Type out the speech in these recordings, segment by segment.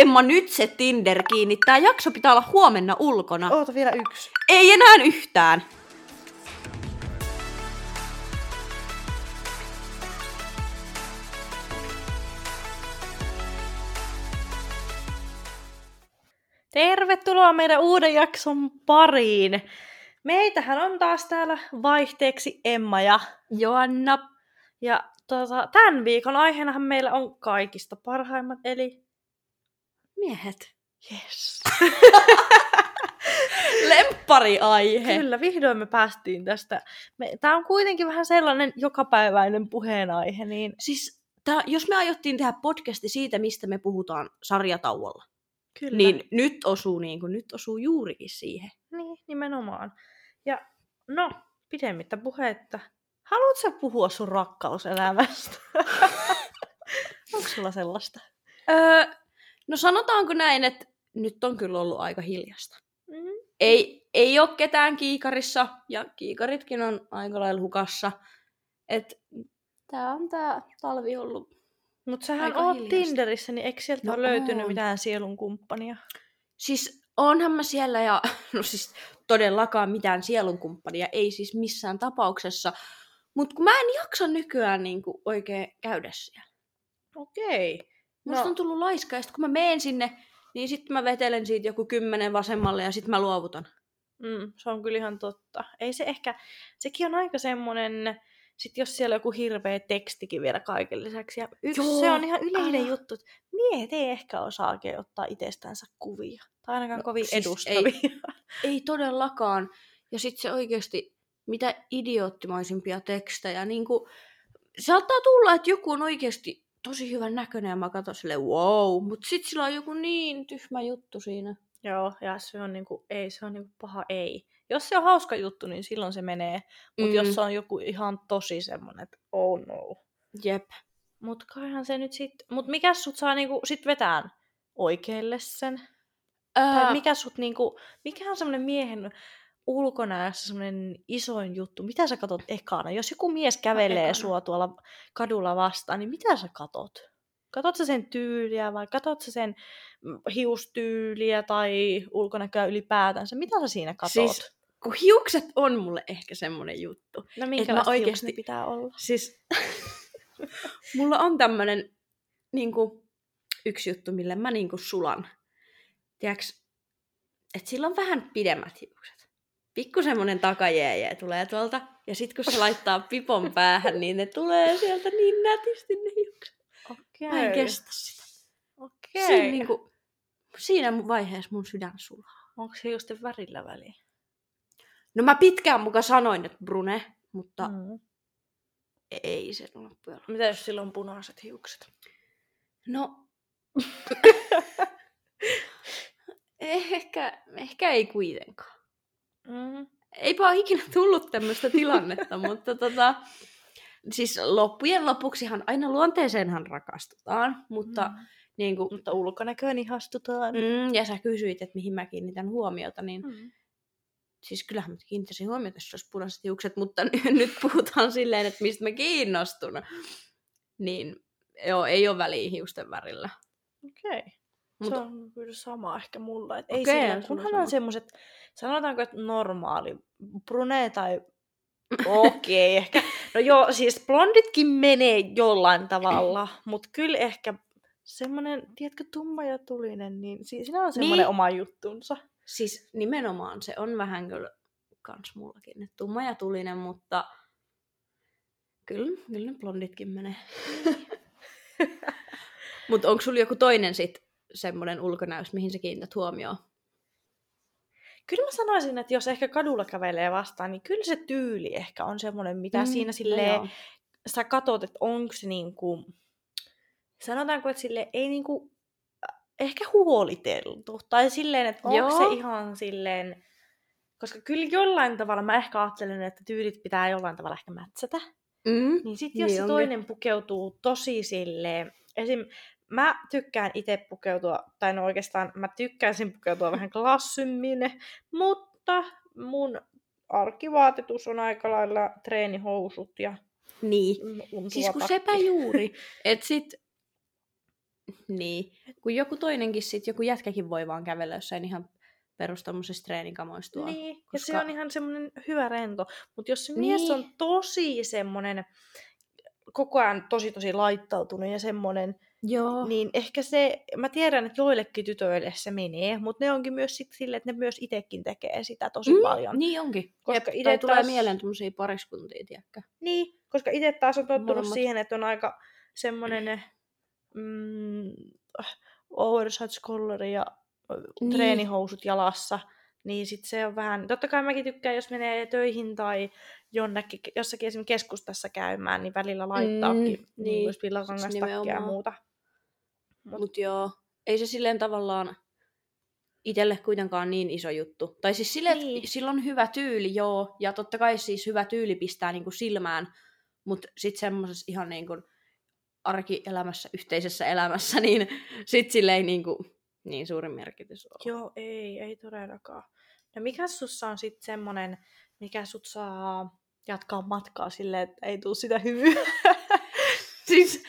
Emma, nyt se Tinder kiinni. Tää jakso pitää olla huomenna ulkona. Oota vielä yksi. Ei enää yhtään. Tervetuloa meidän uuden jakson pariin. Meitähän on taas täällä vaihteeksi Emma ja Joanna. Ja tota, tämän viikon aiheenahan meillä on kaikista parhaimmat, eli Miehet. yes. Lemppariaihe. Kyllä, vihdoin me päästiin tästä. Tämä on kuitenkin vähän sellainen jokapäiväinen puheenaihe, niin Siis tää, jos me aiottiin tehdä podcasti siitä, mistä me puhutaan sarjatauolla, kyllä. niin nyt osuu, niin kuin, nyt osuu juurikin siihen. Niin, nimenomaan. Ja no, pidemmittä puhetta. Haluatko puhua sun rakkauselämästä? Onko sulla sellaista? Öö, no sanotaanko näin, että nyt on kyllä ollut aika hiljasta. Mm. Ei, ei ole ketään kiikarissa, ja kiikaritkin on aika lailla hukassa. Et, tää on tää talvi ollut. Mutta sähän Aika oot hiljasta. Tinderissä, niin eikö sieltä No ole löytynyt on. mitään sielun kumppania? Siis onhan mä siellä, ja no siis todellakaan mitään sielunkumppania, ei siis missään tapauksessa. Mutta kun mä en jaksa nykyään niinku oikein käydä siellä. Okei. Musta No. on tullut laiska, ja sit kun mä meen sinne, niin sitten mä vetelen siitä joku kymmenen vasemmalle, ja sitten mä luovutan. Mm, se on kyllä ihan totta. Ei se ehkä, sekin on aika semmonen, sit jos siellä on joku hirveä tekstikin vielä kaiken lisäksi. Ja yksi Joo, se on ihan yleinen älä. juttu, että miehet ei ehkä osaa oikein ottaa itsestänsä kuvia. Tai ainakaan No, kovin siis edustavia. Ei todellakaan. Ja sitten se oikeasti, mitä idioottimaisimpia tekstejä. Niin kuin, saattaa tulla, että joku on oikeasti tosi hyvän näköinen ja mä katson silleen wow, mutta sitten sillä on joku niin tyhmä juttu siinä. Joo, ja se on niinku, ei, se on niinku paha ei. Jos se on hauska juttu, niin silloin se menee. Mutta Mm. jos se on joku ihan tosi semmonen, että oh no. Jep. Mut kaihan se nyt sit, mut mikä sut saa niinku sit vetään oikealle sen? Tai Ää, mikä sut niinku, mikä on semmonen miehen ulkonäössä semmonen isoin juttu? Mitä sä katot ekana? Jos joku mies kävelee ekana. sua tuolla kadulla vastaan, niin mitä sä katot? Katot sä sen tyyliä vai katot sä sen mm, hiustyyliä tai ulkonäköä ylipäätänsä? Mitä sä siinä katot? Siis kun hiukset on mulle ehkä semmonen juttu. no minkälaiset oikeasti... pitää olla? Siis mulla on tämmönen niinku, yksi juttu, mille mä niinku sulan. Tiedäks, että sillä on vähän pidemmät hiukset. Pikku semmonen takajääjä tulee tuolta. Ja sit kun se laittaa pipon päähän, niin ne tulee sieltä niin nätisti ne hiukset. Okei. Mä en kestä sitä. Okei. Siinä, niinku, siinä mun vaiheessa mun sydän sulaa. Onko se hiusten värillä väliä? No mä pitkään muka sanoin, että brune, mutta mm. Mm. ei se loppujen lopuksi. Mitä jos sillä on punaiset hiukset? No, ehkä, ehkä ei kuitenkaan. Mm. Eipä ole ikinä tullut tämmöistä tilannetta, mutta tota, siis loppujen lopuksihan aina luonteeseenhan rakastutaan, mutta Mm. niin kuin, Mutta ulkonäköön ihastutaan. mm, ja sä kysyit, että mihin mä kiinnitän huomiota, niin Mm. siis kyllähän mä kiinnittäisin huomiota, jos olisi punaiset hiukset, mutta nyt puhutaan silleen, että mistä mä kiinnostun. Niin joo, ei ole väliä hiusten värillä. Okei. Okay. Mutta Se on kyllä sama ehkä mulla. Et ei Okei, sillä, on kunhan on semmoset, sanotaanko, että normaali, brune tai okei, okay, ehkä. No joo, siis blonditkin menee jollain tavalla, mutta kyllä ehkä semmoinen, tiedätkö, tumma ja tulinen, niin si- siinä on semmoinen Niin. oma juttunsa. Siis nimenomaan se on vähän kyllä kans mullakin, että tumma ja tulinen, mutta kyllä, kyllä ne blonditkin menee. mutta onko sulla joku toinen sit semmoinen ulkonäös, mihin sä kiinnität huomioon? Kyllä mä sanoisin, että jos ehkä kadulla kävelee vastaan, niin kyllä se tyyli ehkä on semmoinen, mitä mm, siinä no silleen, joo. sä katot, että onko se niinku, sanotaanko, että sille ei niinku, äh, ehkä huoliteltu. Tai silleen, että onko Joo. se ihan silleen, koska kyllä jollain tavalla mä ehkä ajattelen, että tyylit pitää jollain tavalla ehkä mätsätä. Mm. Niin sit jos Niin se toinen pukeutuu tosi silleen, esim. Mä tykkään itse pukeutua, tai no oikeastaan mä tykkäisin pukeutua vähän klassymmin, mutta mun arkivaatetus on aika lailla treenihousut ja Niin. Siis kun takki. sepä juuri, että sit Niin. Kun joku toinenkin sit, joku jätkäkin voi vaan kävellä jossain ihan perus treenikamoissa tuolla. Niin, koska... ja se on ihan semmoinen hyvä rento. Mutta jos se Niin. mies on tosi semmoinen, koko ajan tosi tosi laittautunut ja semmoinen, Joo. niin ehkä se, mä tiedän, että joillekin tytöille se menee, mutta ne onkin myös sit silleen, että ne myös itsekin tekee sitä tosi Mm, paljon. Niin onkin. Koska ite tai tulee taas- mieleen tämmöisiä pariskuntia, tiedätkö? Niin, koska itse taas on tottunut Molemmat. siihen, että on aika semmoinen mm, oversize collari ja Niin. treenihousut jalassa, niin sit se on vähän... Totta kai mäkin tykkään, jos menee töihin tai jonnekin, jossakin esimerkiksi keskustassa käymään, niin välillä laittaakin Mm, niin, niin, villakangastakkia ja nimenomaan. muuta. Mut, Mut joo, ei se silleen tavallaan itselle kuitenkaan niin iso juttu. Tai siis silleen, niin. Sillä on hyvä tyyli, joo, ja totta kai siis hyvä tyyli pistää niinku silmään, mutta sitten semmoisessa ihan niinku arkielämässä, yhteisessä elämässä, niin sit sille ei niinku niin suuri merkitys ole. Joo, ei, ei todellakaan. No mikä sussa on sitten semmonen, mikä sut saa jatkaa matkaa silleen, että ei tule sitä hyvää? Siis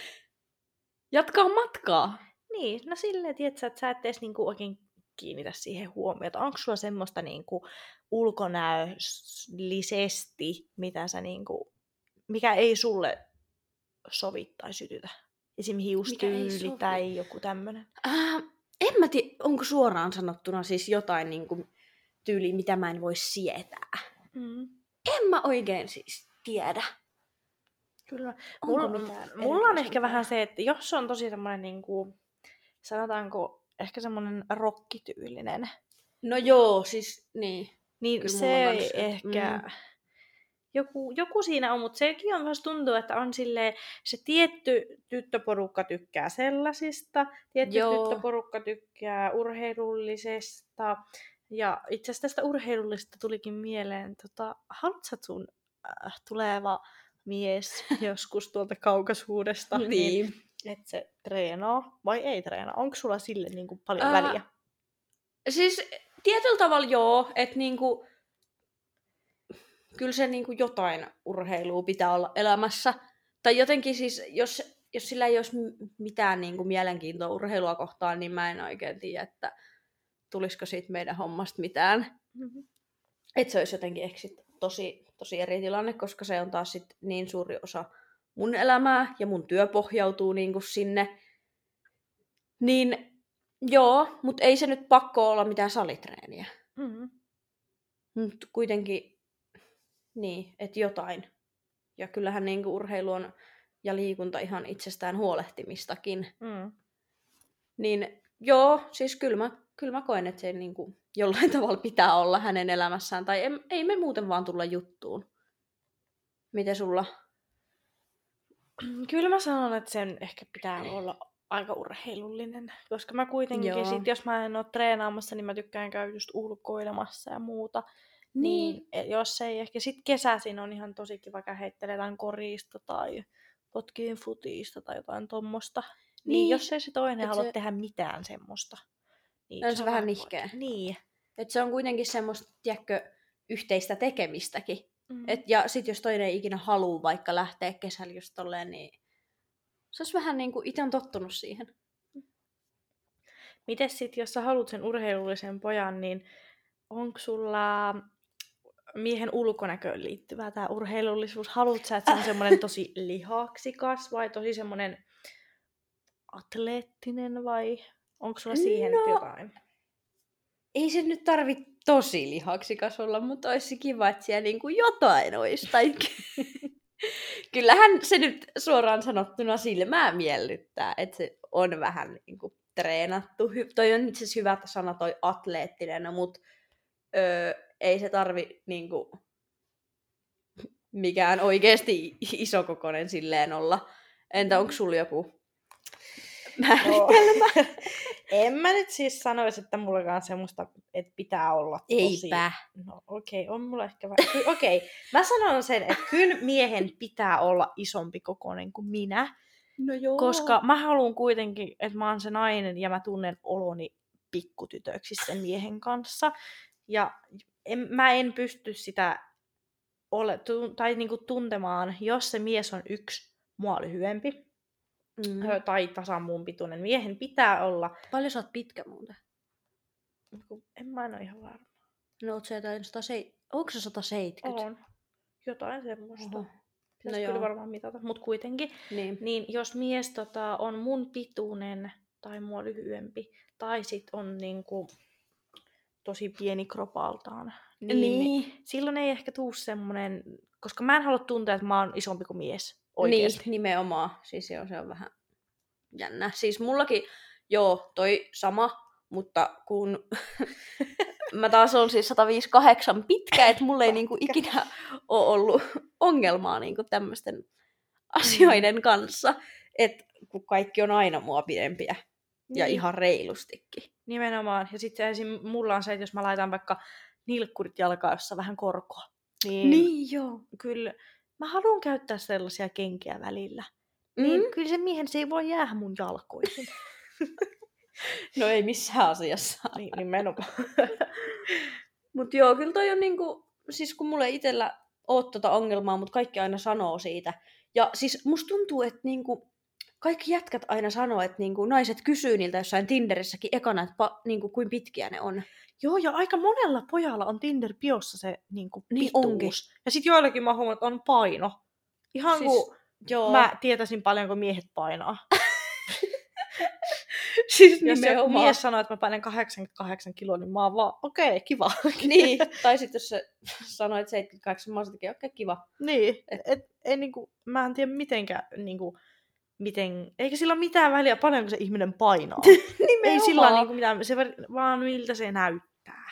jatkaa matkaa. Niin, no silleen, tiedätkö, että sä et edes niinku oikein kiinnitä siihen huomiota. Onko sulla semmoista niinku ulkonäöllisesti, mitä sä niinku, mikä ei sulle sovi tai sytytä? Esim. hiustyyli tai joku tämmönen. Äh, en mä tiedä, onko suoraan sanottuna siis jotain niinku tyyliä, mitä mä en voi sietää. Mm. En mä oikein siis tiedä. Kyllä. Onko Mulla, mulla on ehkä vähän se, että jos on tosi semmoinen, niinku, sanotaanko, ehkä semmoinen rokkityylinen, No joo, siis niin. niin Kyllä se ei kans se, ehkä... mm. Joku, joku siinä on, mutta sekin on myös tuntuu, että on sille se tietty tyttöporukka tykkää sellaisista, tietty Joo. tyttöporukka tykkää urheilullisesta. Ja itse asiassa tästä urheilullisesta tulikin mieleen, tota, haluatko sun äh, tuleva mies joskus tuolta kaukaisuudesta, niin, että se treenaa vai ei treenaa? Onko sulla sille niin kuin paljon Ää, väliä? Siis tietyllä tavalla joo, että niinku, kyllä se niinku jotain urheilua pitää olla elämässä. Tai jotenkin siis, jos, jos sillä ei olisi mitään niinku mielenkiintoa urheilua kohtaan, niin mä en oikein tiedä, että tulisiko siitä meidän hommasta mitään. Mm-hmm. Että se olisi jotenkin ehkä sit tosi, tosi eri tilanne, koska se on taas sit niin suuri osa mun elämää ja mun työ pohjautuu niinku sinne. Niin joo, mutta ei se nyt pakko olla mitään salitreeniä. Mm-hmm. Mutta kuitenkin, niin, että jotain. Ja kyllähän niinku urheilu on ja liikunta ihan itsestään huolehtimistakin. Mm. Niin joo, siis kyllä mä, kyllä mä koen, että se niinku jollain tavalla pitää olla hänen elämässään. Tai ei, ei me muuten vaan tulla juttuun. Miten sulla? Kyllä mä sanon, että sen ehkä pitää olla aika urheilullinen, koska mä kuitenkin, Joo. sit, jos mä en ole treenaamassa, niin mä tykkään käydä just ulkoilemassa ja muuta. Niin, e- jos ei ehkä sit kesäisin on ihan tosi kiva käydä heittelee jotain korista tai potkiin futista tai jotain tommosta. Niin, Niin, jos ei se toinen et halua se- tehdä mitään semmoista. Niin On se vähän vaan- nihkeä. Niin. Että se on kuitenkin semmoista, tiedätkö, yhteistä tekemistäkin. Mm. Et, ja sit jos toinen ei ikinä halua vaikka lähteä kesällä just tolleen, niin se olisi vähän niin kuin itse on tottunut siihen. Mites sit, jos sä haluat sen urheilullisen pojan, niin onko sulla miehen ulkonäköön liittyvää tämä urheilullisuus? Haluat sä, että se on semmoinen tosi lihaksikas vai tosi semmoinen atleettinen vai onko sulla siihen No, jotain? Ei se nyt tarvi tosi lihaksikas olla, mutta olisi kiva, että siellä niin kuin jotain olisi. Tai... Kyllähän se nyt suoraan sanottuna silmää miellyttää, että se on vähän niin kuin treenattu. Hy- toi on itse asiassa hyvä sana toi atleettinen, mutta öö, ei se tarvi niin kuin, mikään oikeasti isokokoinen silleen olla. Entä onko sulla joku määritelmä? en mä nyt siis sanoisi, että mullakaan semmoista, että pitää olla tosi... Eipä. No okei, okay, on mulla ehkä vähän... Okei, okay. mä sanon sen, että kyllä miehen pitää olla isompi kokoinen kuin minä. No joo. Koska mä haluan kuitenkin, että mä oon se nainen ja mä tunnen oloni pikkutytöksi sen miehen kanssa. Ja en, mä en pysty sitä ole, tu, tai niinku tuntemaan, jos se mies on yksi mua lyhyempi. Mm. Tai tasan muun pituinen. Miehen pitää olla. Paljon sä oot pitkä muuten? En mä en ole ihan varma. No oot sä jotain 107... Onko se 170? On. Jotain semmoista. Oho. Pitäisi No kyllä varmaan mitata, mutta kuitenkin. Niin. Niin jos mies tota, on mun pituinen tai mua lyhyempi, tai sit on niinku tosi pieni kropaltaan, niin, niin. silloin ei ehkä tuu semmonen, koska mä en halua tuntea, että mä oon isompi kuin mies oikeesti. Niin, nimenomaan. Siis joo, se on vähän jännä. Siis mullakin, joo, toi sama, mutta kun mä taas on siis 158 pitkä, että mulla ei niinku ikinä ole ollut ongelmaa niinku tämmöisten asioiden kanssa. Että kun kaikki on aina mua pidempiä. Ja Niin. ihan reilustikin. Nimenomaan. Ja sitten esim. mulla on se, että jos mä laitan vaikka nilkkurit jalkaan, jossa vähän korkoa, niin, Niin joo. kyllä mä haluan käyttää sellaisia kenkiä välillä. Mm? Niin kyllä se miehen se ei voi jäädä mun jalkoihin. No ei missään asiassa. niin, nimenomaan. Mut joo, kyllä toi on niinku, siis kun mulla ei itellä oo tota ongelmaa, mutta kaikki aina sanoo siitä. Ja siis musta tuntuu, että niinku, kaikki jätkät aina sanoo, että niinku, naiset kysyy niiltä jossain Tinderissäkin ekana, että pa, niinku, kuin pitkiä ne on. Joo, ja aika monella pojalla on Tinder-biossa se niin kuin, Niin pituus. onkin. Ja sitten joillakin mä huomaan, että on paino. Ihan siis, kuin joo. mä tietäisin paljonko miehet painaa. siis Jos joku mies sanoo, että mä painen 88 kiloa, niin mä oon vaan, okei, okay, kiva. Niin, tai sitten jos se sanoo, että 78, mä oon okei, okay, kiva. niin, et, et, ei, niinku, mä en tiedä mitenkään, niinku, miten, eikä sillä ole mitään väliä paljonko se ihminen painaa. ei sillä niinku mitään, se vaan miltä se näyttää.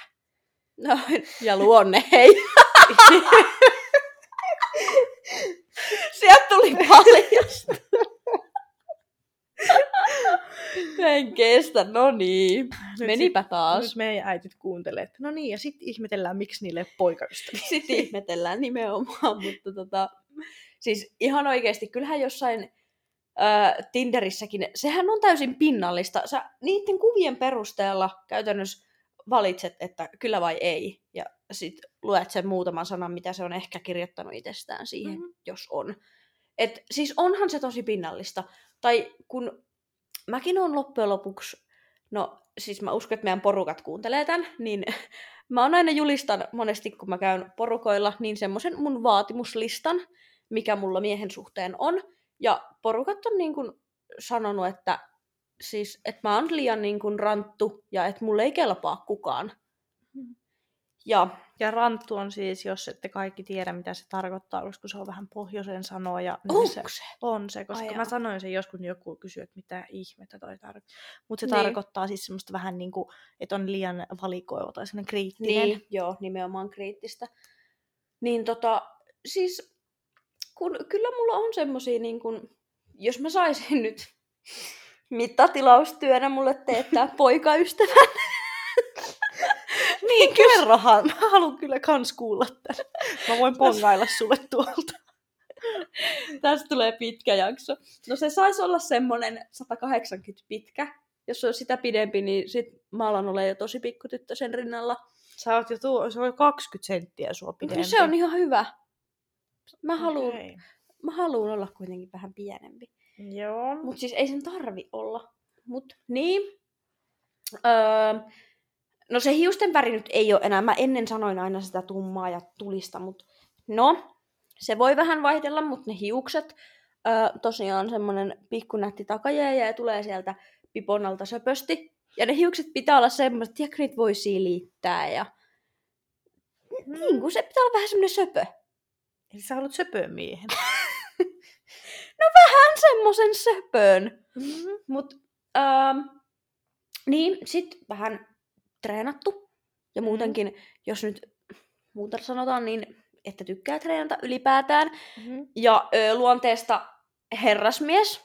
No, ja luonne, hei. Sieltä tuli paljasta. en kestä, no niin. Nyt Menipä taas. Nyt meidän äitit kuuntelee, että no niin, ja sitten ihmetellään, miksi niille poikaystäviä. Sitten ihmetellään nimenomaan, mutta tota, siis ihan oikeasti, kyllähän jossain ää, Tinderissäkin, sehän on täysin pinnallista. Sä niiden kuvien perusteella käytännössä valitset, että kyllä vai ei, ja sitten luet sen muutaman sanan, mitä se on ehkä kirjoittanut itsestään siihen, Mhm. mm-hmm. jos on. Et siis onhan se tosi pinnallista. Tai kun mäkin on loppujen lopuksi, no siis mä uskon, että meidän porukat kuuntelee tämän, niin mä oon aina julistan monesti, kun mä käyn porukoilla, niin semmoisen mun vaatimuslistan, mikä mulla miehen suhteen on. Ja porukat on niin kuin sanonut, että, siis, että mä oon liian niin kuin ranttu ja että mulle ei kelpaa kukaan. Mm. Ja Ja ranttu on siis, jos ette kaikki tiedä, mitä se tarkoittaa, koska se on vähän pohjoisen sanoja. Niin onko se se? on se, koska Ai mä sanoin sen joskus, niin joku kysyi, että mitä ihmettä toi tarkoittaa. Mutta se Niin. tarkoittaa siis semmoista vähän niin kuin, että on liian valikoiva tai semmoinen kriittinen. Niin, joo, nimenomaan kriittistä. Niin tota, siis kun, kyllä mulla on semmosia niin kun, jos mä saisin nyt mittatilaustyönä mulle teettää poikaystävän, Niin, kerrohan. Mä haluan kyllä kans kuulla tän. Mä voin pongailla sulle tuolta. tästä tulee pitkä jakso. No se saisi olla semmonen 180 pitkä. Jos se on sitä pidempi, niin sit mä alan olla jo tosi pikkutyttö sen rinnalla. Sä oot jo tuo, se on jo 20 senttiä sua pidempi. Kyllä se on ihan hyvä. Mä haluan, Okei. mä haluan olla kuitenkin vähän pienempi. Joo. Mutta siis ei sen tarvi olla. Mut niin. Öö, no se hiusten väri nyt ei ole enää. Mä ennen sanoin aina sitä tummaa ja tulista, mutta no, se voi vähän vaihdella, mutta ne hiukset, öö, tosiaan semmonen pikkunätti takajeeja ja tulee sieltä pipon alta söpösti. Ja ne hiukset pitää olla semmoiset, että tiedätkö, niitä voi silittää ja niin kuin se pitää olla vähän semmonen söpö. Eli sä haluat söpömiehen. Vähän semmosen söpön. Mm-hmm. Mut, ähm, niin, sit vähän treenattu. Ja Mhm. muutenkin, jos nyt muuta sanotaan, niin että tykkää treenata ylipäätään. Mm-hmm. Ja ö, luonteesta herrasmies.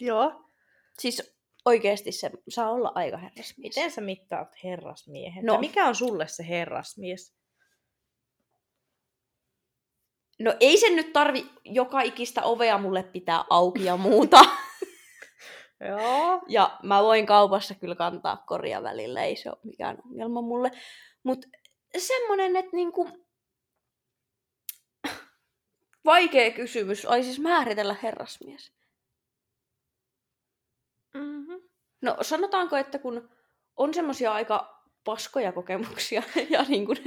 Joo. Siis oikeesti se saa olla aika herrasmies. Miten sä mittaat herrasmiehen? No. No. Mikä on sulle se herrasmies? No ei sen nyt tarvi joka ikistä ovea mulle pitää auki ja muuta. Joo. Ja mä voin kaupassa kyllä kantaa koria välillä, ei se ole mikään ongelma mulle. Mutta semmonen, että niinku... Vaikea kysymys. Ai siis määritellä herrasmies. No sanotaanko, että kun on semmoisia aika paskoja kokemuksia ja niin kuin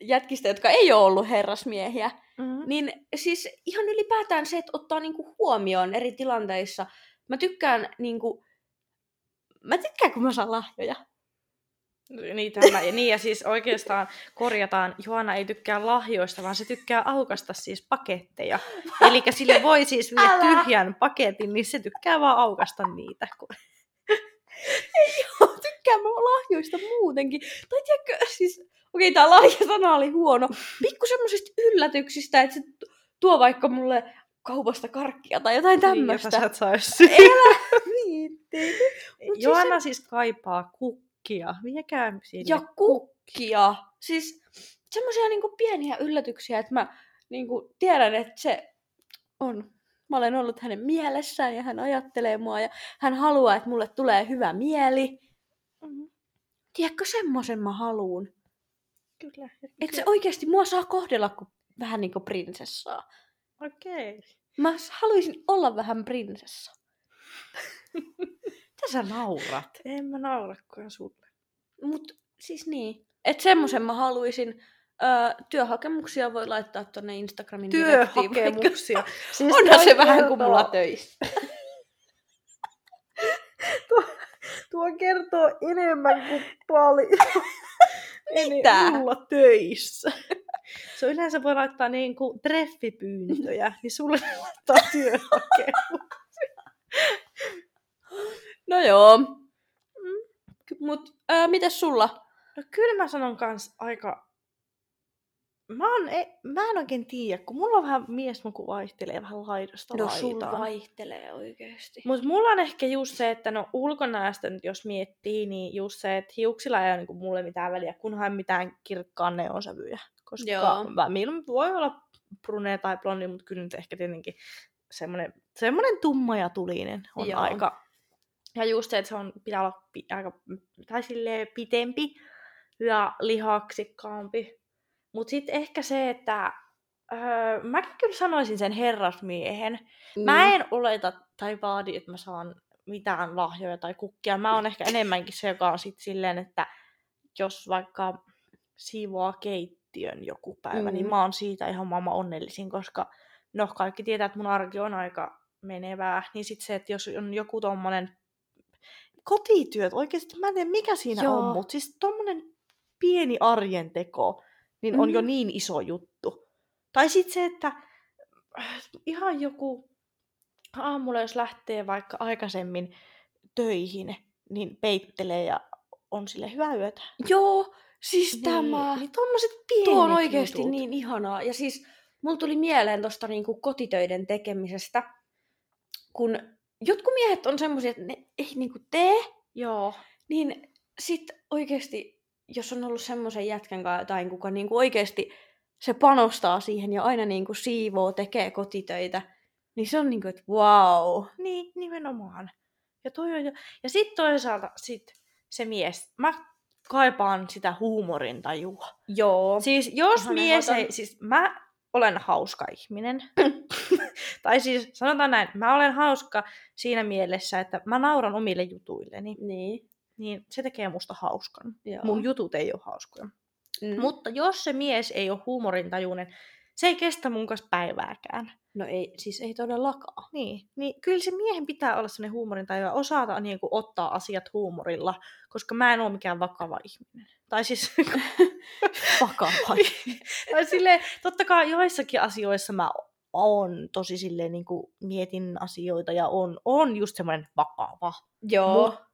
jätkistä, jotka ei ole ollut herrasmiehiä, Mm-hmm. niin siis ihan ylipäätään se, että ottaa niin kuin huomioon eri tilanteissa. Mä tykkään niin kuin, mä tykkään, kun mä saan lahjoja. Niin, tämä, ja, niin, ja siis oikeastaan korjataan, Joana ei tykkää lahjoista, vaan se tykkää aukasta siis paketteja. Eli sille voi siis viedä Älä. tyhjän paketin, niin se tykkää vaan aukasta niitä. kun- Joo, tykkään mä lahjoista muutenkin. Tai tiedätkö, siis, okei, tää lahjasana oli huono. Pikku semmosista yllätyksistä, että se tu- tuo vaikka mulle kaupasta karkkia tai jotain Niin, jota tämmöistä. sä et saisi. Viitti. Mut siis Joana siis kaipaa kukkia. Viekää sille. ja kukkia. Siis semmoisia niinku pieniä yllätyksiä, että mä niinku tiedän, että se on. Mä olen ollut hänen mielessään ja hän ajattelee mua ja hän haluaa, että mulle tulee hyvä mieli. Mhm, Tiedätkö, semmoisen mä haluun. Kyllä. Että se oikeasti mua saa kohdella kuin, vähän niin kuin prinsessaa. Okei. Mä s- haluaisin olla vähän prinsessa. Mitä sä naurat? En mä naurakaan sulle. Mut siis niin. Että semmoisen mä haluaisin. Öö, työhakemuksia voi laittaa tonne Instagramin. Työhakemuksia. Siis Onhan se vähän kuin mulla töissä. Tuo kertoo enemmän kuin paljon. Mitä? Mulla töissä. Se on yleensä voi laittaa niin kuin treffipyyntöjä, niin sulle laittaa työhakemus. No joo. Mut öö, mites sulla? No kyllä mä sanon kans aika... Mä, on, e... mä en oikein tiedä, kun mulla on vähän miesmuku vaihtelee vähän laidasta No sul laitaan. vaihtelee oikeesti. Mutta mulla on ehkä just se, että no ulkonäöstä nyt jos miettii, niin just se, että hiuksilla ei ole niinku mulle mitään väliä, kunhan ei mitään kirkkaan neonsävyjä. Koska Joo. mä, voi olla brune tai blondi, mutta kyllä nyt ehkä tietenkin semmoinen, semmoinen tumma ja tulinen on Joo. aika... Ja just se, että se on, pitää olla pi, aika, tai silleen pitempi ja lihaksikkaampi. Mutta sitten ehkä se, että öö, mäkin kyllä sanoisin sen herrasmiehen, Mä Niin. en oleta tai vaadi, että mä saan mitään lahjoja tai kukkia. Mä oon ehkä enemmänkin se, joka on sit silleen, että jos vaikka siivoaa keittiön joku päivä, mm. niin Mm. mä oon siitä ihan maailman onnellisin, koska no kaikki tietää, että mun arki on aika menevää. Niin sit se, että jos on joku tommonen kotityöt, oikeasti mä en tiedä mikä siinä. Joo. on, mutta siis tommonen pieni arjen teko, niin on Mm. jo niin iso juttu. Tai sitten se, että äh, ihan joku aamulla, jos lähtee vaikka aikaisemmin töihin, niin peittelee ja on sille hyvää yötä. Joo, siis tämä. Niin, niin tommoset pienet Tuo on oikeasti jutut. niin ihanaa. Ja siis mulla tuli mieleen tuosta niinku kotitöiden tekemisestä, kun jotkut miehet on semmoisia, että ne ei niinku tee, Joo. niin sit oikeasti, jos on ollut semmoisen jätkän kanssa jotain, kuka niinku oikeasti se panostaa siihen ja aina niinku siivoo, tekee kotitöitä, niin se on niinku, että wow. Niin, nimenomaan. Ja, toi on ja sitten toisaalta sit se mies. Mä kaipaan sitä huumorintajua. Joo. Siis jos Ihan mies ei... Siis mä olen hauska ihminen. tai siis sanotaan näin, mä olen hauska siinä mielessä, että mä nauran omille jutuilleni. Niin. Niin se tekee musta hauskan. Joo. Mun jutut ei ole hauskoja. mm. Mutta jos se mies ei ole huumorintajuinen, se ei kestä mun kanssa päivääkään. No ei, siis ei todellakaan. Niin, niin kyllä se miehen pitää olla sellainen huumorintaju ja osata niin kuin, ottaa asiat huumorilla, koska mä en ole mikään vakava ihminen. Tai siis, Vakava. tai silleen, totta kai joissakin asioissa mä oon tosi silleen niin kuin, mietin asioita ja on, on just semmoinen vakava. Joo. Mutta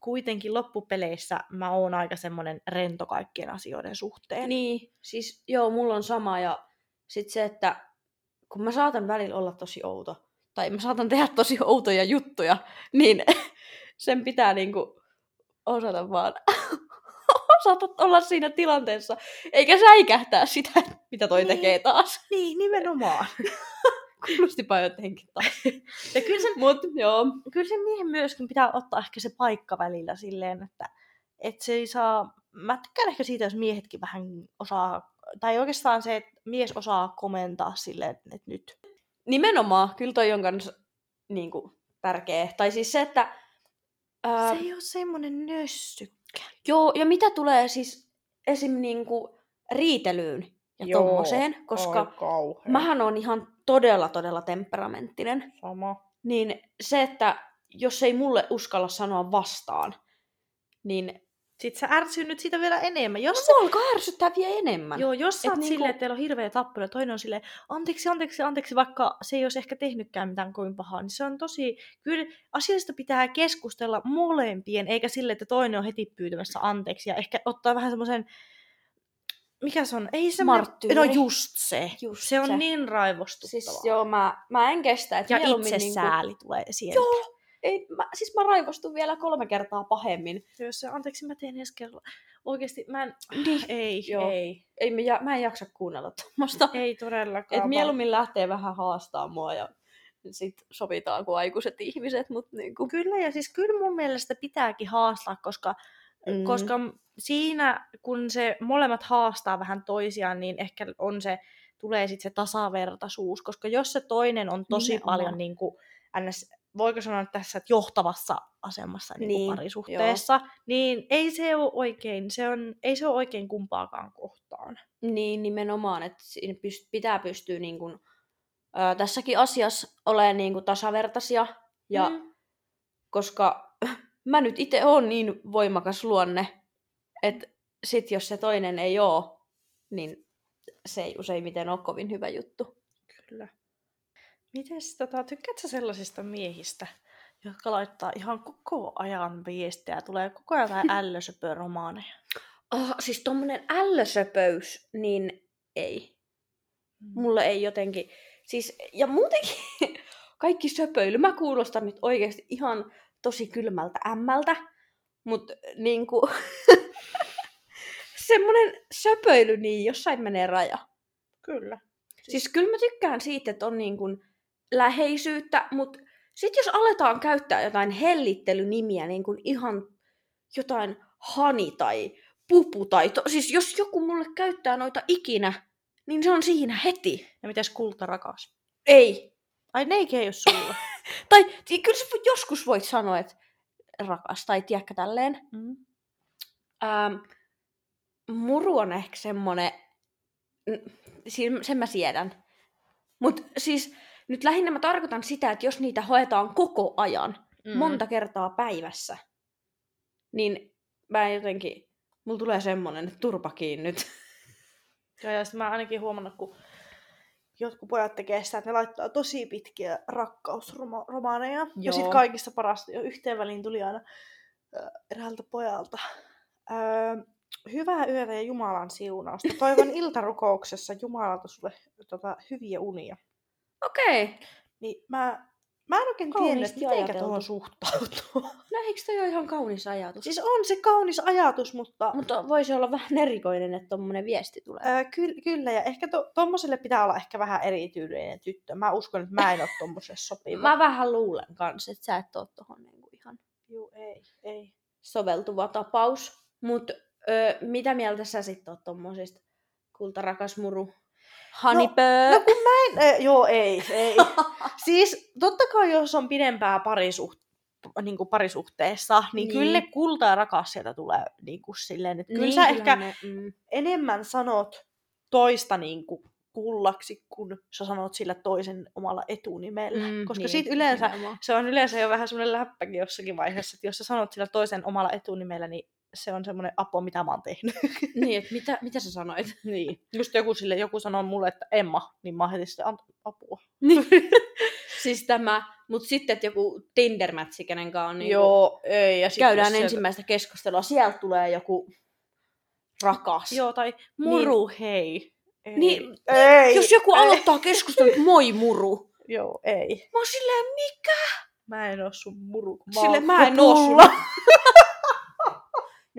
kuitenkin loppupeleissä mä oon aika semmoinen rento kaikkien asioiden suhteen. Niin, siis joo, mulla on sama ja sit se, että kun mä saatan välillä olla tosi outo, tai mä saatan tehdä tosi outoja juttuja, niin sen pitää niinku osata vaan osata olla siinä tilanteessa, eikä säikähtää sitä, mitä toi Niin. tekee taas. Niin, nimenomaan. Kuulostipa jotenkin taas. Ja kyllä se Mut joo. kyllä se miehen myöskin pitää ottaa ehkä se paikka välillä silleen, että, että se ei saa... Mä tykkään ehkä siitä, jos miehetkin vähän osaa, tai oikeastaan se, että mies osaa komentaa silleen, että, nyt. Nimenomaan, kyllä toi on kans niinku, tärkeä. Tai siis se, että Ää, Se ei ole semmonen nössykkä. Joo, ja mitä tulee siis esim. Niinku riitelyyn ja Joo, tommoseen, koska mähän on ihan todella, todella temperamenttinen, Sama. niin se, että jos ei mulle uskalla sanoa vastaan, niin Sitten sä ärsynyt siitä vielä enemmän. Jos no, se, alkaa ärsyttää vielä enemmän. joo, jos sä Et oot niinku- silleen, että teillä on hirveä tappelu, toinen on silleen, anteeksi, anteeksi, anteeksi, vaikka se ei olisi ehkä tehnytkään mitään kovin pahaa, niin se on tosi, kyllä asioista pitää keskustella molempien, eikä sille, että toinen on heti pyytämässä anteeksi, ja ehkä ottaa vähän semmoisen, mikä se on? Ei se Marttyyri. No just se. Just se on se. niin raivostuttavaa. Siis joo, mä, mä en kestä. Et ja mieluummin itsesääli tulee sieltä. Joo, ei, mä, siis mä raivostun vielä kolme kertaa pahemmin. Jos se, anteeksi, mä teen ensi kerralla. Oikeesti, mä en... Niin. Ei, Joo. ei. Ei, mä, mä en jaksa kuunnella tuommoista. Ei todellakaan. Et vaan- mieluummin lähtee vähän haastaa mua ja sit sovitaan kuin aikuiset ihmiset, mutta niinku... Kyllä, ja siis kyllä mun mielestä pitääkin haastaa, koska, mm. koska siinä, kun se molemmat haastaa vähän toisiaan, niin ehkä on se, tulee sitten se tasavertaisuus, koska jos se toinen on tosi Nimenomaan. paljon niin kuin, ns, voiko sanoa tässä, että johtavassa asemassa niin Niin, parisuhteessa, niin ei se ole oikein, se on, ei se ole oikein kumpaakaan kohtaan. Niin, nimenomaan, että siinä pyst- pitää pystyä niin kuin, ää, tässäkin asiassa olemaan niin kuin tasavertaisia. Ja Mm. koska mä nyt itse oon niin voimakas luonne, että sit jos se toinen ei oo, niin se ei useimmiten ole kovin hyvä juttu. Kyllä. Mites, tota, tykkäätkö sellaisista miehistä, jotka laittaa ihan koko ajan viestejä, tulee koko ajan jotain ällösöpöromaaneja? Oh, siis tommonen ällösöpöys, niin ei. Mulle ei jotenkin... Siis, ja muutenkin kaikki söpöily. Mä kuulostan nyt oikeasti ihan tosi kylmältä ämmältä, mutta niinku... semmonen söpöily, niin jossain menee raja. Kyllä. Siis kyllä mä tykkään siitä, että on niin kuin läheisyyttä, mutta sitten jos aletaan käyttää jotain hellittelynimiä, niin kuin ihan jotain hani tai pupu tai... To- siis jos joku mulle käyttää noita ikinä, niin se on siinä heti. Ja mitäs kulta rakas? Ei. Ai neikin ei ole sulla. Tai kyllä sä joskus voit sanoa, että rakas tai tiedäkö tälleen. mm. Ähm, muru on ehkä semmonen, n- si- sen mä siedän. Mut siis nyt lähinnä mä tarkoitan sitä, että jos niitä hoetaan koko ajan, Mm. monta kertaa päivässä, niin mä jotenkin, mulla tulee semmonen, että turpa kiinni nyt. Ja, ja sit mä ainakin huomannut, kun jotkut pojat tekee sitä, että ne laittaa tosi pitkiä rakkausromaaneja. Ja Joo. sitten kaikista parasta, jo yhteen väliin tuli aina äh, eräältä pojalta. Äh, hyvää yötä ja Jumalan siunausta. Toivon iltarukouksessa Jumalalta sulle tota, hyviä unia. Okei. Okay. Niin mä, mä en oikein tiennyt, miten tuohon suhtautuu. No eikö toi ole ihan kaunis ajatus? siis on se kaunis ajatus, mutta Mutta voisi olla vähän erikoinen, että tommonen viesti tulee. Ää, ky- kyllä, ja ehkä to- tommoselle pitää olla ehkä vähän erityinen tyttö. Mä uskon, että mä en ole tommoselle sopiva. Mä vähän luulen kanssa, että sä et oo tohon niinku ihan Juu, ei, ei. soveltuva tapaus. Mut ö, mitä mieltä sä sit oot tommosista kultarakas muru? Honeypö? No kun mä en, äh, joo, ei, ei. siis totta kai jos on pidempää parisuht, niin kuin parisuhteessa, niin, Niin. niin, kyllä ne kulta ja rakas sieltä tulee niin kuin silleen, että kyllä sä kyllähän ehkä Ne, mm. enemmän sanot toista niin kuin kullaksi, kun sä sanot sillä toisen omalla etunimellä. Mm, Koska niin, sit yleensä nimenomaan. se on yleensä jo vähän semmoinen läppäkin jossakin vaiheessa, että jos sä sanot sillä toisen omalla etunimellä, niin se on semmoinen apo, mitä mä oon tehnyt. Niin, että mitä, mitä sä sanoit? niin. Just joku, sille, joku sanoo mulle, että Emma, niin mä oon heti sitten "Ant- apua. Niin. siis tämä, mut sitten, että joku Tinder-mätsi, kenen kanssa on niin Joo, ei. Ja sit käydään sieltä- ensimmäistä keskustelua, sieltä tulee joku rakas. Joo, tai muru, niin. hei. Ei. Niin, ei. Jos joku ei. aloittaa keskustelun, moi muru. Joo, ei. Mä oon silleen, mikä? Mä en oo sun muru. kun Sille oon mä en oo sun.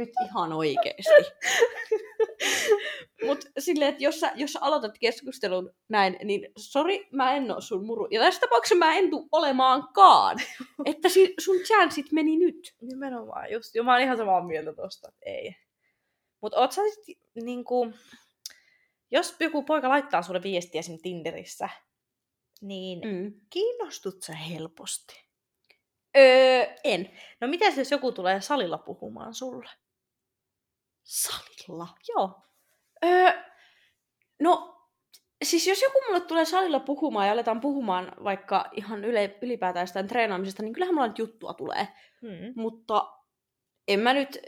Nyt ihan oikeesti. Mut silleen, että jos sä, jos sä aloitat keskustelun näin, niin sori, mä en oo sun muru. Ja tässä tapauksessa mä en tuu olemaankaan. Että si, sun chanssit meni nyt. Nimenomaan, just. Joo, mä oon ihan samaa mieltä tosta, ei. Mut oot sä sit niinku... Jos joku poika laittaa sulle viestiä esim. Tinderissä, niin mm. Kiinnostut sä helposti? Öö, en. No miten jos joku tulee salilla puhumaan sulle? Salilla? Joo. Öö, no, siis jos joku mulle tulee salilla puhumaan ja aletaan puhumaan vaikka ihan yle, ylipäätään jostain treenaamisesta, niin kyllähän mulla nyt juttua tulee. Hmm. Mutta en mä nyt...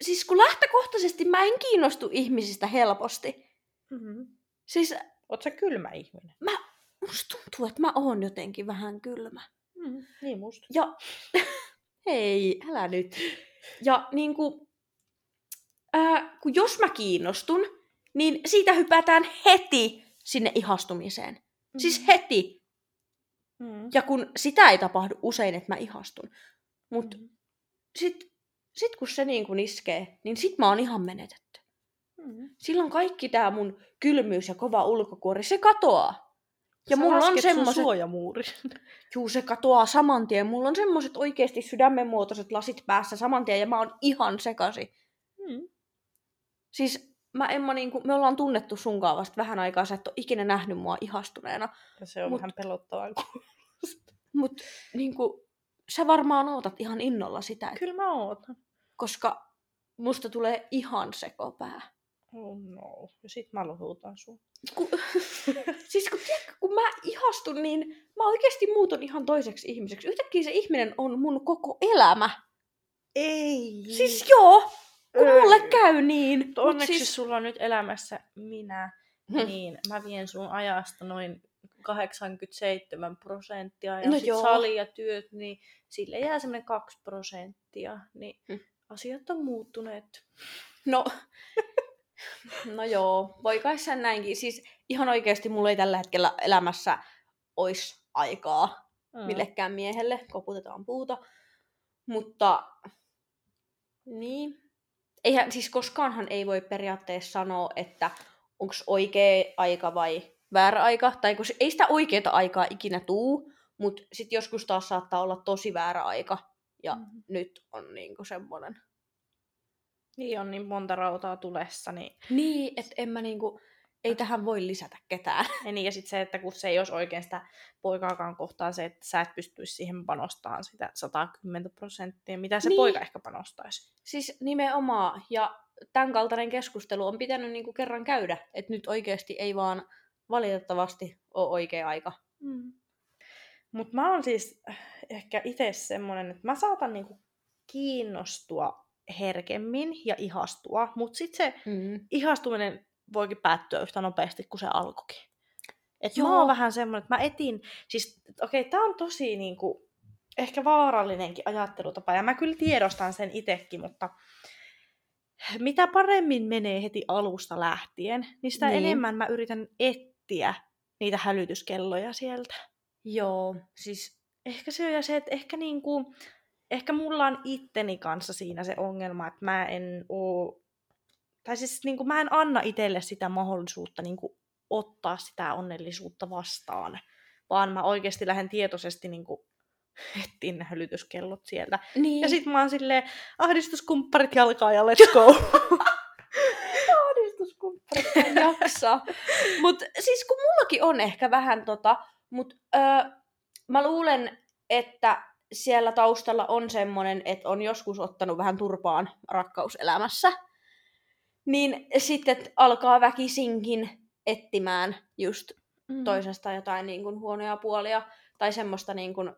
Siis kun lähtökohtaisesti mä en kiinnostu ihmisistä helposti. Mm-hmm. Siis Oot sä kylmä ihminen? musta tuntuu, että mä oon jotenkin vähän kylmä. Mm. Niin musta. Ja hei, älä nyt. Ja niin kuin, ää, kun jos mä kiinnostun, niin siitä hypätään heti sinne ihastumiseen. Mm. Siis heti. Mm. Ja kun sitä ei tapahdu usein, että mä ihastun. Mutta Mm. sit, sit kun se niin kuin iskee, niin sit mä oon ihan menetetty. Mm. Silloin kaikki tää mun kylmyys ja kova ulkokuori, se katoaa. Ja Sä mulla on semmoset... suojamuuri. Juu, se katoaa saman tien. Mulla on semmoset oikeesti sydämenmuotoiset lasit päässä saman tien ja mä oon ihan sekasi. Siis mä Emma, niin kuin, me ollaan tunnettu sunkaan vasta vähän aikaa, sä et ole ikinä nähnyt mua ihastuneena. Ja se on Mut- vähän pelottavaa. Mut niin kuin, sä varmaan ootat ihan innolla sitä, et, Kyllä mä ootan. koska musta tulee ihan sekopää. Oh no. Ja sit mä lohutan sun. Ku, siis kun, tiedätkö, kun mä ihastun, niin mä oikeasti muutun ihan toiseksi ihmiseksi. Yhtäkkiä se ihminen on mun koko elämä. Ei. Siis joo, kun Ei. mulle käy niin. Onneksi siis, sulla on nyt elämässä minä, Hmm. niin mä vien sun ajasta noin 87 prosenttia ja No sit joo. sali ja työt, niin sille jää semmoinen 2 prosenttia. Niin Hmm. asiat on muuttuneet. No, no joo, voi kai sen näinkin. Siis ihan oikeasti mulla ei tällä hetkellä elämässä ois aikaa Mm. millekään miehelle. Koputetaan puuta. Mutta, niin. Eihän, siis koskaanhan ei voi periaatteessa sanoa, että onko oikea aika vai väärä aika. Tai kun ei sitä oikeaa aikaa ikinä tuu, mutta sitten joskus taas saattaa olla tosi väärä aika. Ja Mhm. nyt on niinku semmoinen. Niin on niin monta rautaa tulessa, niin Niin, että en mä niinku, ei tähän voi lisätä ketään. Ja, niin, ja sitten se, että kun se ei olisi oikein sitä poikaakaan kohtaan se, että sä et pystyisi siihen panostamaan sitä 110 prosenttia, mitä se Niin. poika ehkä panostaisi. Siis nimenomaan. Ja tämän kaltainen keskustelu on pitänyt niinku kerran käydä. Että nyt oikeasti ei vaan valitettavasti ole oikea aika. Mm. Mutta mä oon siis ehkä itse semmonen, että mä saatan niinku kiinnostua herkemmin ja ihastua, mutta sitten se Mm. ihastuminen voikin päättyä yhtä nopeasti kuin se alkukin. Et mä Joo. oon vähän semmonen, että mä etin, siis okei, okay, tää on tosi niinku, ehkä vaarallinenkin ajattelutapa, ja mä kyllä tiedostan sen itekin, mutta mitä paremmin menee heti alusta lähtien, niin sitä Niin. niin. enemmän mä yritän etsiä niitä hälytyskelloja sieltä. Joo, siis Ehkä se on ja se, että ehkä niinku, ehkä mulla on itteni kanssa siinä se ongelma, että mä en oo, tai siis niinku mä en anna itselle sitä mahdollisuutta niinku ottaa sitä onnellisuutta vastaan, vaan mä oikeasti lähden tietoisesti niinku etsin ne hälytyskellot sieltä. niin. Ja sit mä oon silleen, ahdistuskumpparit jalkaa ja let's go. ahdistuskumppanit ei jaksa. Mut siis kun mullakin on ehkä vähän tota, mut öö, mä luulen, että siellä taustalla on semmonen, että on joskus ottanut vähän turpaan rakkauselämässä. Niin sitten alkaa väkisinkin etsimään just Mm. toisesta jotain niin kuin huonoja puolia tai semmoista, niin kuin,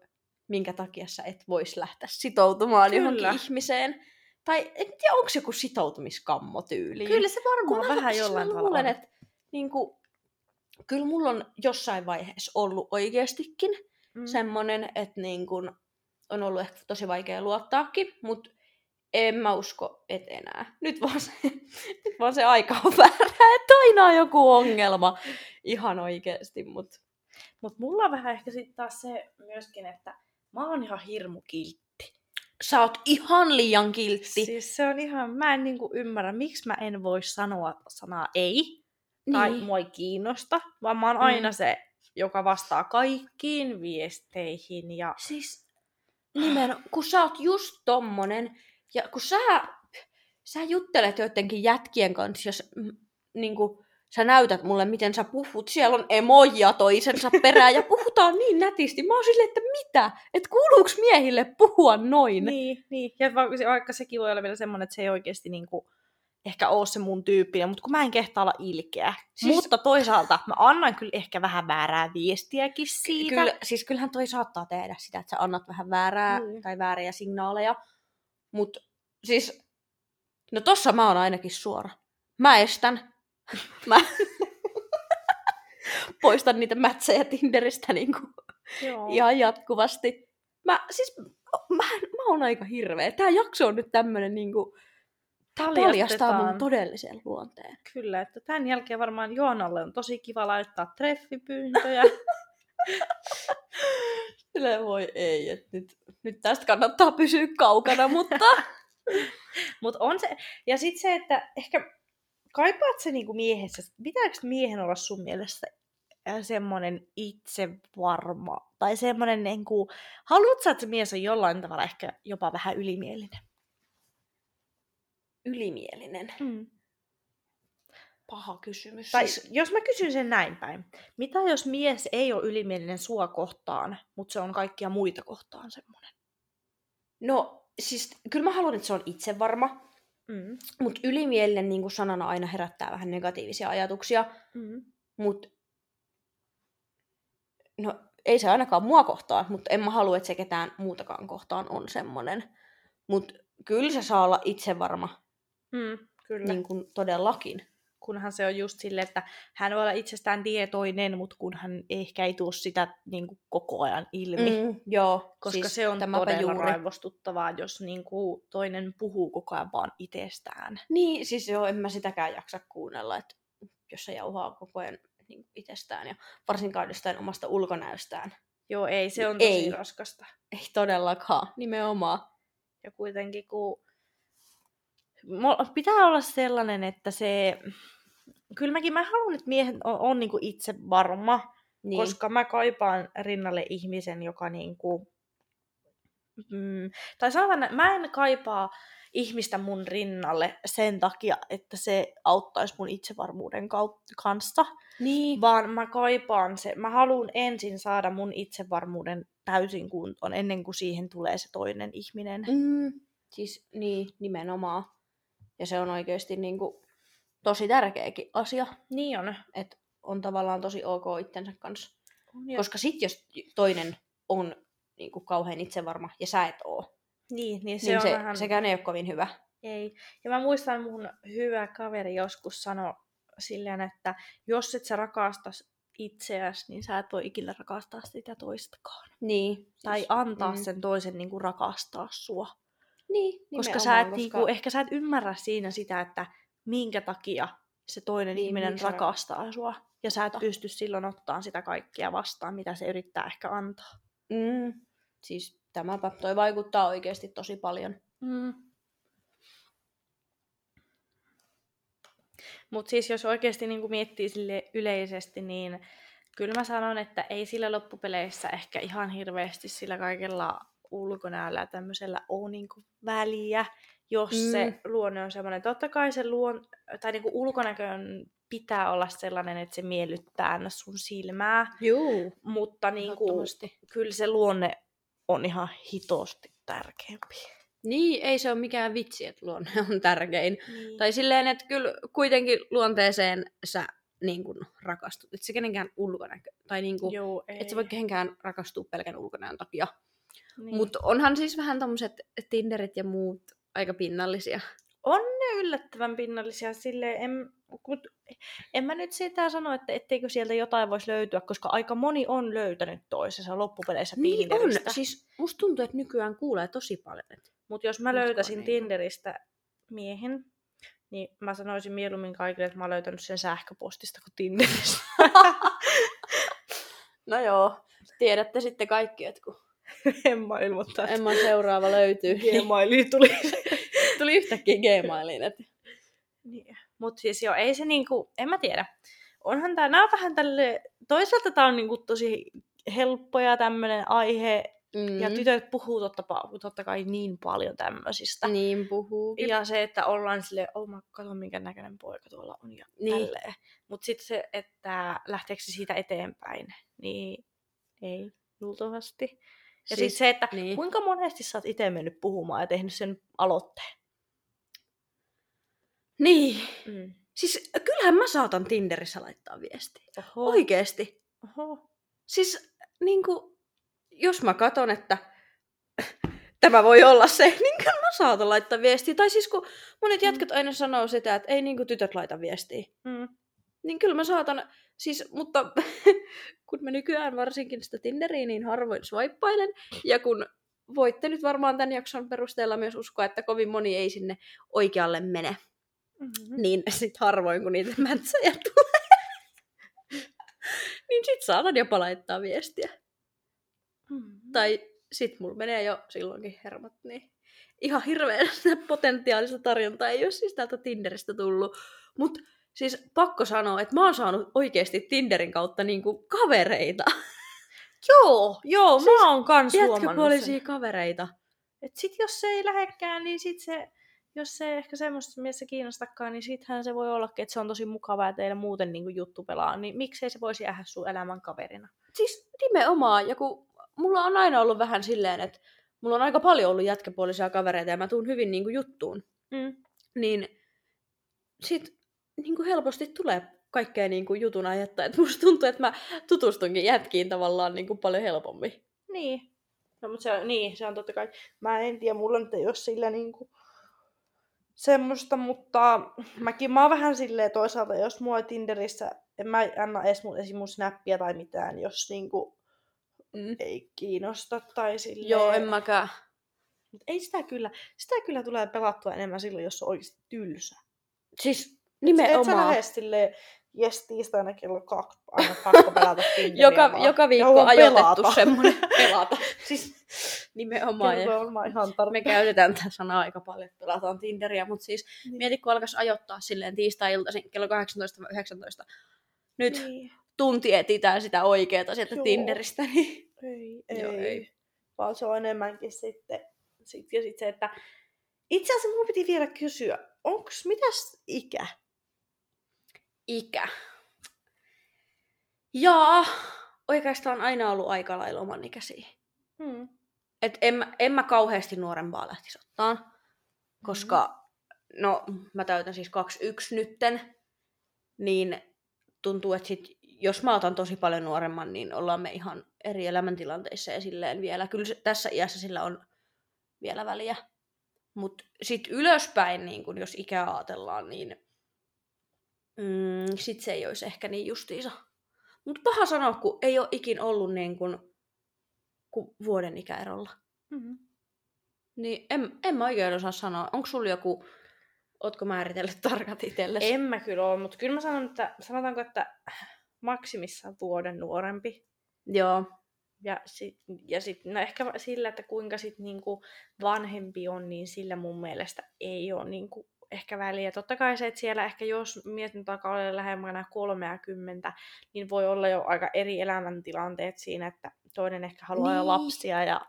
minkä takia sä et vois lähteä sitoutumaan Kyllä. johonkin ihmiseen. Tai en tiedä, onko joku sitoutumiskammo tyyliin. Kyllä se Kun varmaan mä, vähän siis jollain tavalla luulen, että niin kuin, kyllä mulla on jossain vaiheessa ollut oikeastikin Mm. semmonen, että niin kuin, on ollut ehkä tosi vaikea luottaakin, mutta en mä usko, et enää. Nyt vaan se, nyt vaan se aika on väärä, että aina on joku ongelma. Ihan oikeesti, mutta Mutta mulla on vähän ehkä sitten taas se myöskin, että mä oon ihan hirmu kiltti. sä oot ihan liian kiltti. Siis se on ihan, mä en niinku ymmärrä, miksi mä en voi sanoa sanaa ei, tai niin. mua ei kiinnosta, vaan mä oon Mm. aina se, joka vastaa kaikkiin viesteihin ja Siis nimen, kun sä oot just tommonen, ja kun sä, sä juttelet joidenkin jätkien kanssa, jos mm, niinku, sä näytät mulle, miten sä puhut. Siellä on emoja toisensa perään ja puhutaan niin nätisti. Mä oon silleen, että mitä? Että kuuluuks miehille puhua noin? Niin, niin. Ja vaikka, vaikka sekin voi olla vielä semmoinen, että se ei oikeasti niinku, ehkä ole se mun tyyppinen, mutta kun mä en kehtaa olla ilkeä. Siis... Mutta toisaalta mä annan kyllä ehkä vähän väärää viestiäkin siitä. Kyllä, siis kyllähän toi saattaa tehdä sitä, että sä annat vähän väärää Mm. tai vääriä signaaleja. Mutta siis, no tossa mä oon ainakin suora. Mä estän. Mä poistan niitä mätsejä Tinderistä niinku Joo. ihan jatkuvasti. Mä, siis, mä, mä oon aika hirveä. Tää jakso on nyt tämmönen niinku, tää paljastaa mun todellisen luonteen. Kyllä, että tämän jälkeen varmaan Joonalle on tosi kiva laittaa treffipyyntöjä. Silleen voi ei, että nyt, nyt tästä kannattaa pysyä kaukana, mutta... Mutta on se, ja sitten se, että ehkä kaipaat se niinku miehessä, pitääkö miehen olla sun mielestä äh, semmoinen itsevarma, tai semmoinen niinku, haluat sä, että se mies on jollain tavalla ehkä jopa vähän ylimielinen? Ylimielinen. Mm. Paha kysymys. Tai Siis, jos mä kysyn sen näin päin, mitä jos mies ei ole ylimielinen sua kohtaan, mutta se on kaikkia muita kohtaan semmoinen? no, siis kyllä mä haluan, että se on itsevarma, Mm. mutta ylimielinen niin sanana aina herättää vähän negatiivisia ajatuksia, Mm. mutta no ei se ainakaan mua kohtaan, mutta en mä halua, että se ketään muutakaan kohtaan on semmonen. Mutta kyllä se saa olla itsevarma, Mm. Kyllä. niin kuin todellakin. Kunhan se on just silleen, että hän voi olla itsestään tietoinen, mutta kunhan ehkä ei tuo sitä niin kuin koko ajan ilmi. Mm, joo, koska siis se on todella juuri. raivostuttavaa, jos niin kuin toinen puhuu koko ajan vaan itsestään. Niin, siis joo, en mä sitäkään jaksa kuunnella, että jos se jauhaa koko ajan niin itsestään ja varsinkaan jostain omasta ulkonäöstään. Joo, ei, se on tosi Ei. raskasta. Ei todellakaan, nimenomaan. Ja kuitenkin kun... Pitää olla sellainen, että se... Kyllä mäkin mä haluan, että miehet on, on niin kuin itse varma, Niin. koska mä kaipaan rinnalle ihmisen, joka niinku... Mm, tai sanotaan, mä en kaipaa ihmistä mun rinnalle sen takia, että se auttaisi mun itsevarmuuden kanssa, niin. vaan mä kaipaan se, mä haluan ensin saada mun itsevarmuuden täysin kuntoon ennen kuin siihen tulee se toinen ihminen. Mm, siis niin, nimenomaan. Ja se on oikeasti niin kuin, tosi tärkeäkin asia, Niin on. että on tavallaan tosi ok itsensä kanssa. Ja, Koska sit jos toinen on niin kuin, kauhean itsevarma ja sä et oo, niin, niin se niin on se, vähän... sekään ei ole kovin hyvä. Ei. Ja mä muistan mun hyvä kaveri joskus sanoi silleen, että jos et sä rakastas itseäsi, niin sä et voi ikinä rakastaa sitä toistakaan. Niin. Tai antaa mm. sen toisen niin kuin rakastaa sua. Niin, Koska sä et, nimenomaan, niin kuin, ehkä sä et ymmärrä siinä sitä, että minkä takia se toinen Niin, ihminen sä rakastaa sua. Ja sä et pysty silloin ottaa sitä kaikkia vastaan, mitä se yrittää ehkä antaa. Mm. Siis tämäpä toi vaikuttaa oikeasti tosi paljon. Mm. Mutta siis jos oikeasti niin miettii sille yleisesti, niin kyllä mä sanon, että ei sillä loppupeleissä ehkä ihan hirveästi sillä kaikella ulkonäöllä ja tämmöisellä ole niin väliä, jos mm. se luonne on semmoinen. Totta kai se luon, tai niin näköön pitää olla sellainen, että se miellyttää sun silmää, Juu. mutta niin kuin, Ehdottomasti. kyllä se luonne on ihan hitosti tärkeämpi. Niin, ei se ole mikään vitsi, että luonne on tärkein. Niin. Tai silleen, että kyllä kuitenkin luonteeseen sä niin kun, rakastut. Että se kenenkään ulkonäkö. Tai niin kuin, Joo, ei. et sä voi kehenkään rakastua pelkän ulkonäön takia. Niin. Mutta onhan siis vähän tommoset Tinderit ja muut aika pinnallisia. On ne yllättävän pinnallisia silleen, en, mut, en mä nyt sitä sano, että etteikö sieltä jotain voisi löytyä, koska aika moni on löytänyt toisessa loppupeleissä Niin on. Tinderistä. Siis musta tuntuu, että nykyään kuulee tosi paljon. Mutta jos mä Uskon löytäisin niin. Tinderistä miehen, niin mä sanoisin mieluummin kaikille, että mä oon löytänyt sen sähköpostista kuin Tinderistä. No joo, tiedätte sitten kaikki, että kun en mä ilmoittaa, että Emman seuraava löytyy, Gmailiin tuli. tuli yhtäkkiä Gmailiin. Että... Niin. Mutta siis joo, ei se niinku, en mä tiedä. Onhan tää, nää on vähän tälle, toisaalta tää on niinku tosi helppo ja tämmönen aihe Mm. Ja tytöt puhuu totta, totta kai niin paljon tämmöisistä. Niin puhuu. Ja se, että ollaan silleen, oh mä kato minkä näköinen poika tuolla on ja niin. tälleen. Mutta sitten se, että lähteekö se siitä eteenpäin, niin ei luultavasti. Ja siis, sitten se, että niin. kuinka monesti sä oot itse mennyt puhumaan ja tehnyt sen aloitteen? Niin. Mm. Siis kyllähän mä saatan Tinderissä laittaa viestiä. Oho. Oikeesti. Oho. Siis niinku, jos mä katon, että tämä voi olla se, niin kyllä mä saatan laittaa viestiä. Tai siis kun monet mm. jätkät aina sanoo sitä, että ei niinku tytöt laita viestiä. Mm. Niin kyllä mä saatan, siis, mutta kun mä nykyään varsinkin sitä Tinderiä niin harvoin swipeilen, ja kun voitte nyt varmaan tämän jakson perusteella myös uskoa, että kovin moni ei sinne oikealle mene, mm-hmm. niin sit harvoin kun niitä mätsäjä tulee, niin sit saatan jopa laittaa viestiä. Mm-hmm. Tai sit mulla menee jo silloinkin hermot, niin ihan hirveän potentiaalista tarjontaa ei ole siis täältä Tinderistä tullut. Mutta siis pakko sanoa, että mä oon saanut oikeasti Tinderin kautta niinku kavereita. joo, joo, siis mä oon kans huomannut sen. kavereita. Et sit jos se ei lähekkään, niin sit se, jos se ehkä semmoista mielessä kiinnostakaan, niin sittenhän se voi ollakin, että se on tosi mukavaa ja teillä muuten niinku juttu pelaa, niin miksei se voisi jäädä sun elämän kaverina? Siis nimenomaan, ja kun mulla on aina ollut vähän silleen, että mulla on aika paljon ollut jätkäpuolisia kavereita ja mä tuun hyvin niin kuin juttuun. Mm. Niin sit niin kuin helposti tulee kaikkea niin kuin jutun ajetta. Että musta tuntuu, että mä tutustunkin jätkiin tavallaan niin kuin paljon helpommin. Niin. No, mutta se on, niin, se on totta kai. Mä en tiedä, mulla nyt ei ole sillä niin kuin semmoista, mutta mäkin mä oon vähän silleen toisaalta, jos mua Tinderissä, en mä anna edes mun, esim. mun snappia tai mitään, jos niinku mm. ei kiinnosta tai silleen. Joo, en mäkään. Mut ei sitä kyllä, sitä kyllä tulee pelattua enemmän silloin, jos on oikeasti tylsä. Siis nimenomaan. Et sä lähde silleen, jes tiistaina kello kaksi, aina pakko pelata joka, vaan. joka viikko ajoitettu pelata. semmoinen pelata. siis nimenomaan. Ja ihan me käytetään tätä sanaa aika paljon, että pelataan Tinderiä, mutta siis niin. mieti, kun alkaisi ajoittaa silleen tiistai-iltaisin kello 18-19. Nyt niin. tunti etitään sitä oikeaa sieltä Joo. Tinderistä, niin ei, ei. Joo, ei. Vaan se on enemmänkin sitten, sit, ja sitten se, että itse asiassa mun piti vielä kysyä, onks, mitäs ikä? Ikä? Jaa, oikeastaan aina ollut aika lailla oman ikäisiä. Hmm. Et en, en mä kauheasti nuorempaa lähtisi ottaa, koska hmm. no mä täytän siis 21 nytten, niin tuntuu, että sit jos mä otan tosi paljon nuoremman, niin ollaan me ihan eri elämäntilanteissa ja silleen vielä. Kyllä se, tässä iässä sillä on vielä väliä. Mutta sitten ylöspäin, niin kun jos ikää ajatellaan, niin mm, sit se ei olisi ehkä niin justiisa. Mutta paha sanoa, kun ei ole ikin ollut niin kun, kun vuoden ikäerolla. Mm-hmm. Niin en, en mä oikein osaa sanoa. Onko sulla joku, ootko määritellyt tarkat itsellesi? En mä kyllä ole, mutta kyllä mä sanon, että sanotaanko, että maksimissaan vuoden nuorempi. Joo. Ja sitten ja sit, no ehkä sillä, että kuinka sit niinku vanhempi on, niin sillä mun mielestä ei ole niinku ehkä väliä. Totta kai se, että siellä ehkä jos mietin takaa lähemmänä 30, niin voi olla jo aika eri elämäntilanteet siinä, että toinen ehkä haluaa niin. jo lapsia ja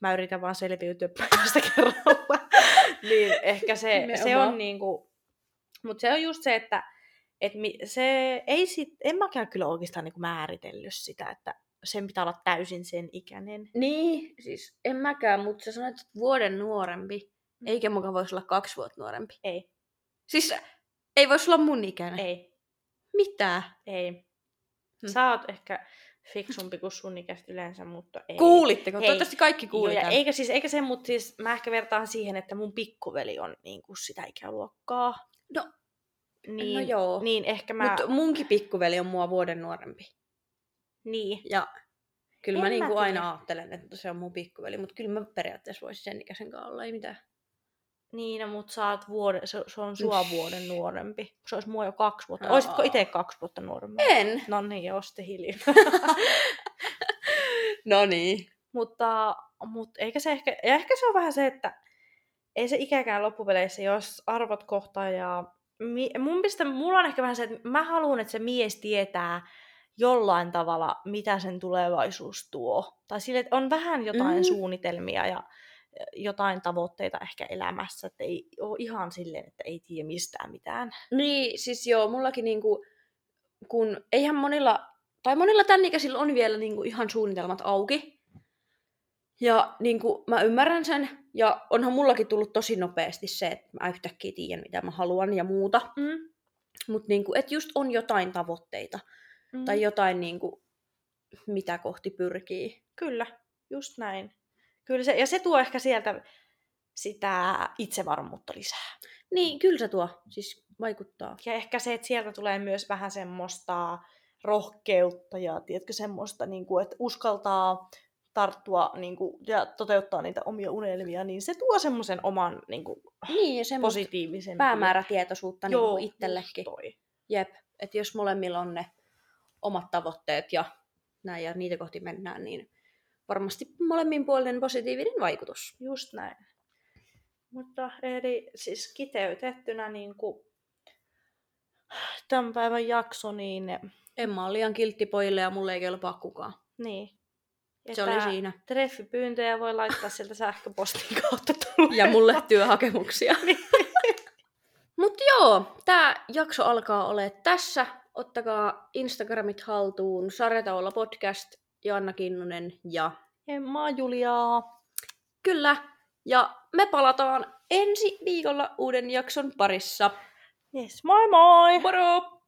mä yritän vaan selviytyä päivästä kerralla. niin ehkä se, se on niinku, mutta se on just se, että et mi, se ei sit, en mäkään kyllä oikeastaan niin määritellyt sitä, että sen pitää olla täysin sen ikäinen. Niin, siis en mäkään, mutta sä sanoit, että vuoden nuorempi. Mm. Eikä mukaan voisi olla kaksi vuotta nuorempi. Ei. Siis ei voisi olla mun ikäinen. Ei. Mitä? Ei. Hmm. Sä oot ehkä fiksumpi kuin sun ikäiset yleensä, mutta ei. Kuulitteko? Hei. Toivottavasti kaikki kuulivat. Eikä, siis, eikä se, mutta siis mä ehkä vertaan siihen, että mun pikkuveli on niin kuin sitä ikäluokkaa. No, niin, no joo. Niin ehkä mä... Mutta munkin pikkuveli on mua vuoden nuorempi. Niin. Ja kyllä en mä, niinku aina ajattelen, että se on mun pikkuveli, mutta kyllä mä periaatteessa voisin sen ikäisen kanssa olla, ei mitään. Niin, no, mutta sä oot vuoden, se, se on sua vuoden nuorempi. Se olisi mua jo kaksi vuotta. Aa. Olisitko itse kaksi vuotta nuorempi? En. No niin, joo, sitten hiljaa. no niin. Mutta, mutta eikä se ehkä, ja ehkä se on vähän se, että ei se ikäkään loppupeleissä, jos arvot kohtaa ja mun mielestä mulla on ehkä vähän se, että mä haluan, että se mies tietää, jollain tavalla, mitä sen tulevaisuus tuo. Tai sille, että on vähän jotain Mm. suunnitelmia ja ja jotain tavoitteita ehkä elämässä, että ei ole ihan silleen, että ei tiedä mistään mitään. Niin, siis joo, mullakin niinku, kun eihän monilla, tai monilla tämän ikäisillä on vielä niinku ihan suunnitelmat auki. Ja niinku, mä ymmärrän sen, ja onhan mullakin tullut tosi nopeasti se, että mä yhtäkkiä tiedän, mitä mä haluan ja muuta. Mm. Mutta niinku, että just on jotain tavoitteita, Mm. tai jotain niinku, mitä kohti pyrkii. Kyllä, just näin. Kyllä se, ja se tuo ehkä sieltä sitä itsevarmuutta lisää. Niin, kyllä se tuo, siis vaikuttaa. Ja ehkä se, että sieltä tulee myös vähän semmoista rohkeutta ja tiedätkö, semmoista, niin kuin, että uskaltaa tarttua niin kuin, ja toteuttaa niitä omia unelmia, niin se tuo semmoisen oman niin kuin, Niin, ja positiivisen päämäärätietoisuutta niinku just itsellekin. toi. Jep, että jos molemmilla on ne omat tavoitteet ja näin ja niitä kohti mennään, niin varmasti molemminpuolinen positiivinen vaikutus. Just näin. Mutta eli siis kiteytettynä niin kuin, tämän päivän jakso, niin, Emma on liian kiltti pojille ja mulle ei kelpaa kukaan. niin. Se oli siinä. Treffipyyntöjä voi laittaa sieltä sähköpostin kautta tulla. Ja mulle työhakemuksia. Mutta joo, tämä jakso alkaa olla tässä. Ottakaa Instagramit haltuun, Sarjataolla podcast, Joanna Kinnunen ja Emma Juliaa. kyllä. Ja me palataan ensi viikolla uuden jakson parissa. Yes, moi moi! Moro!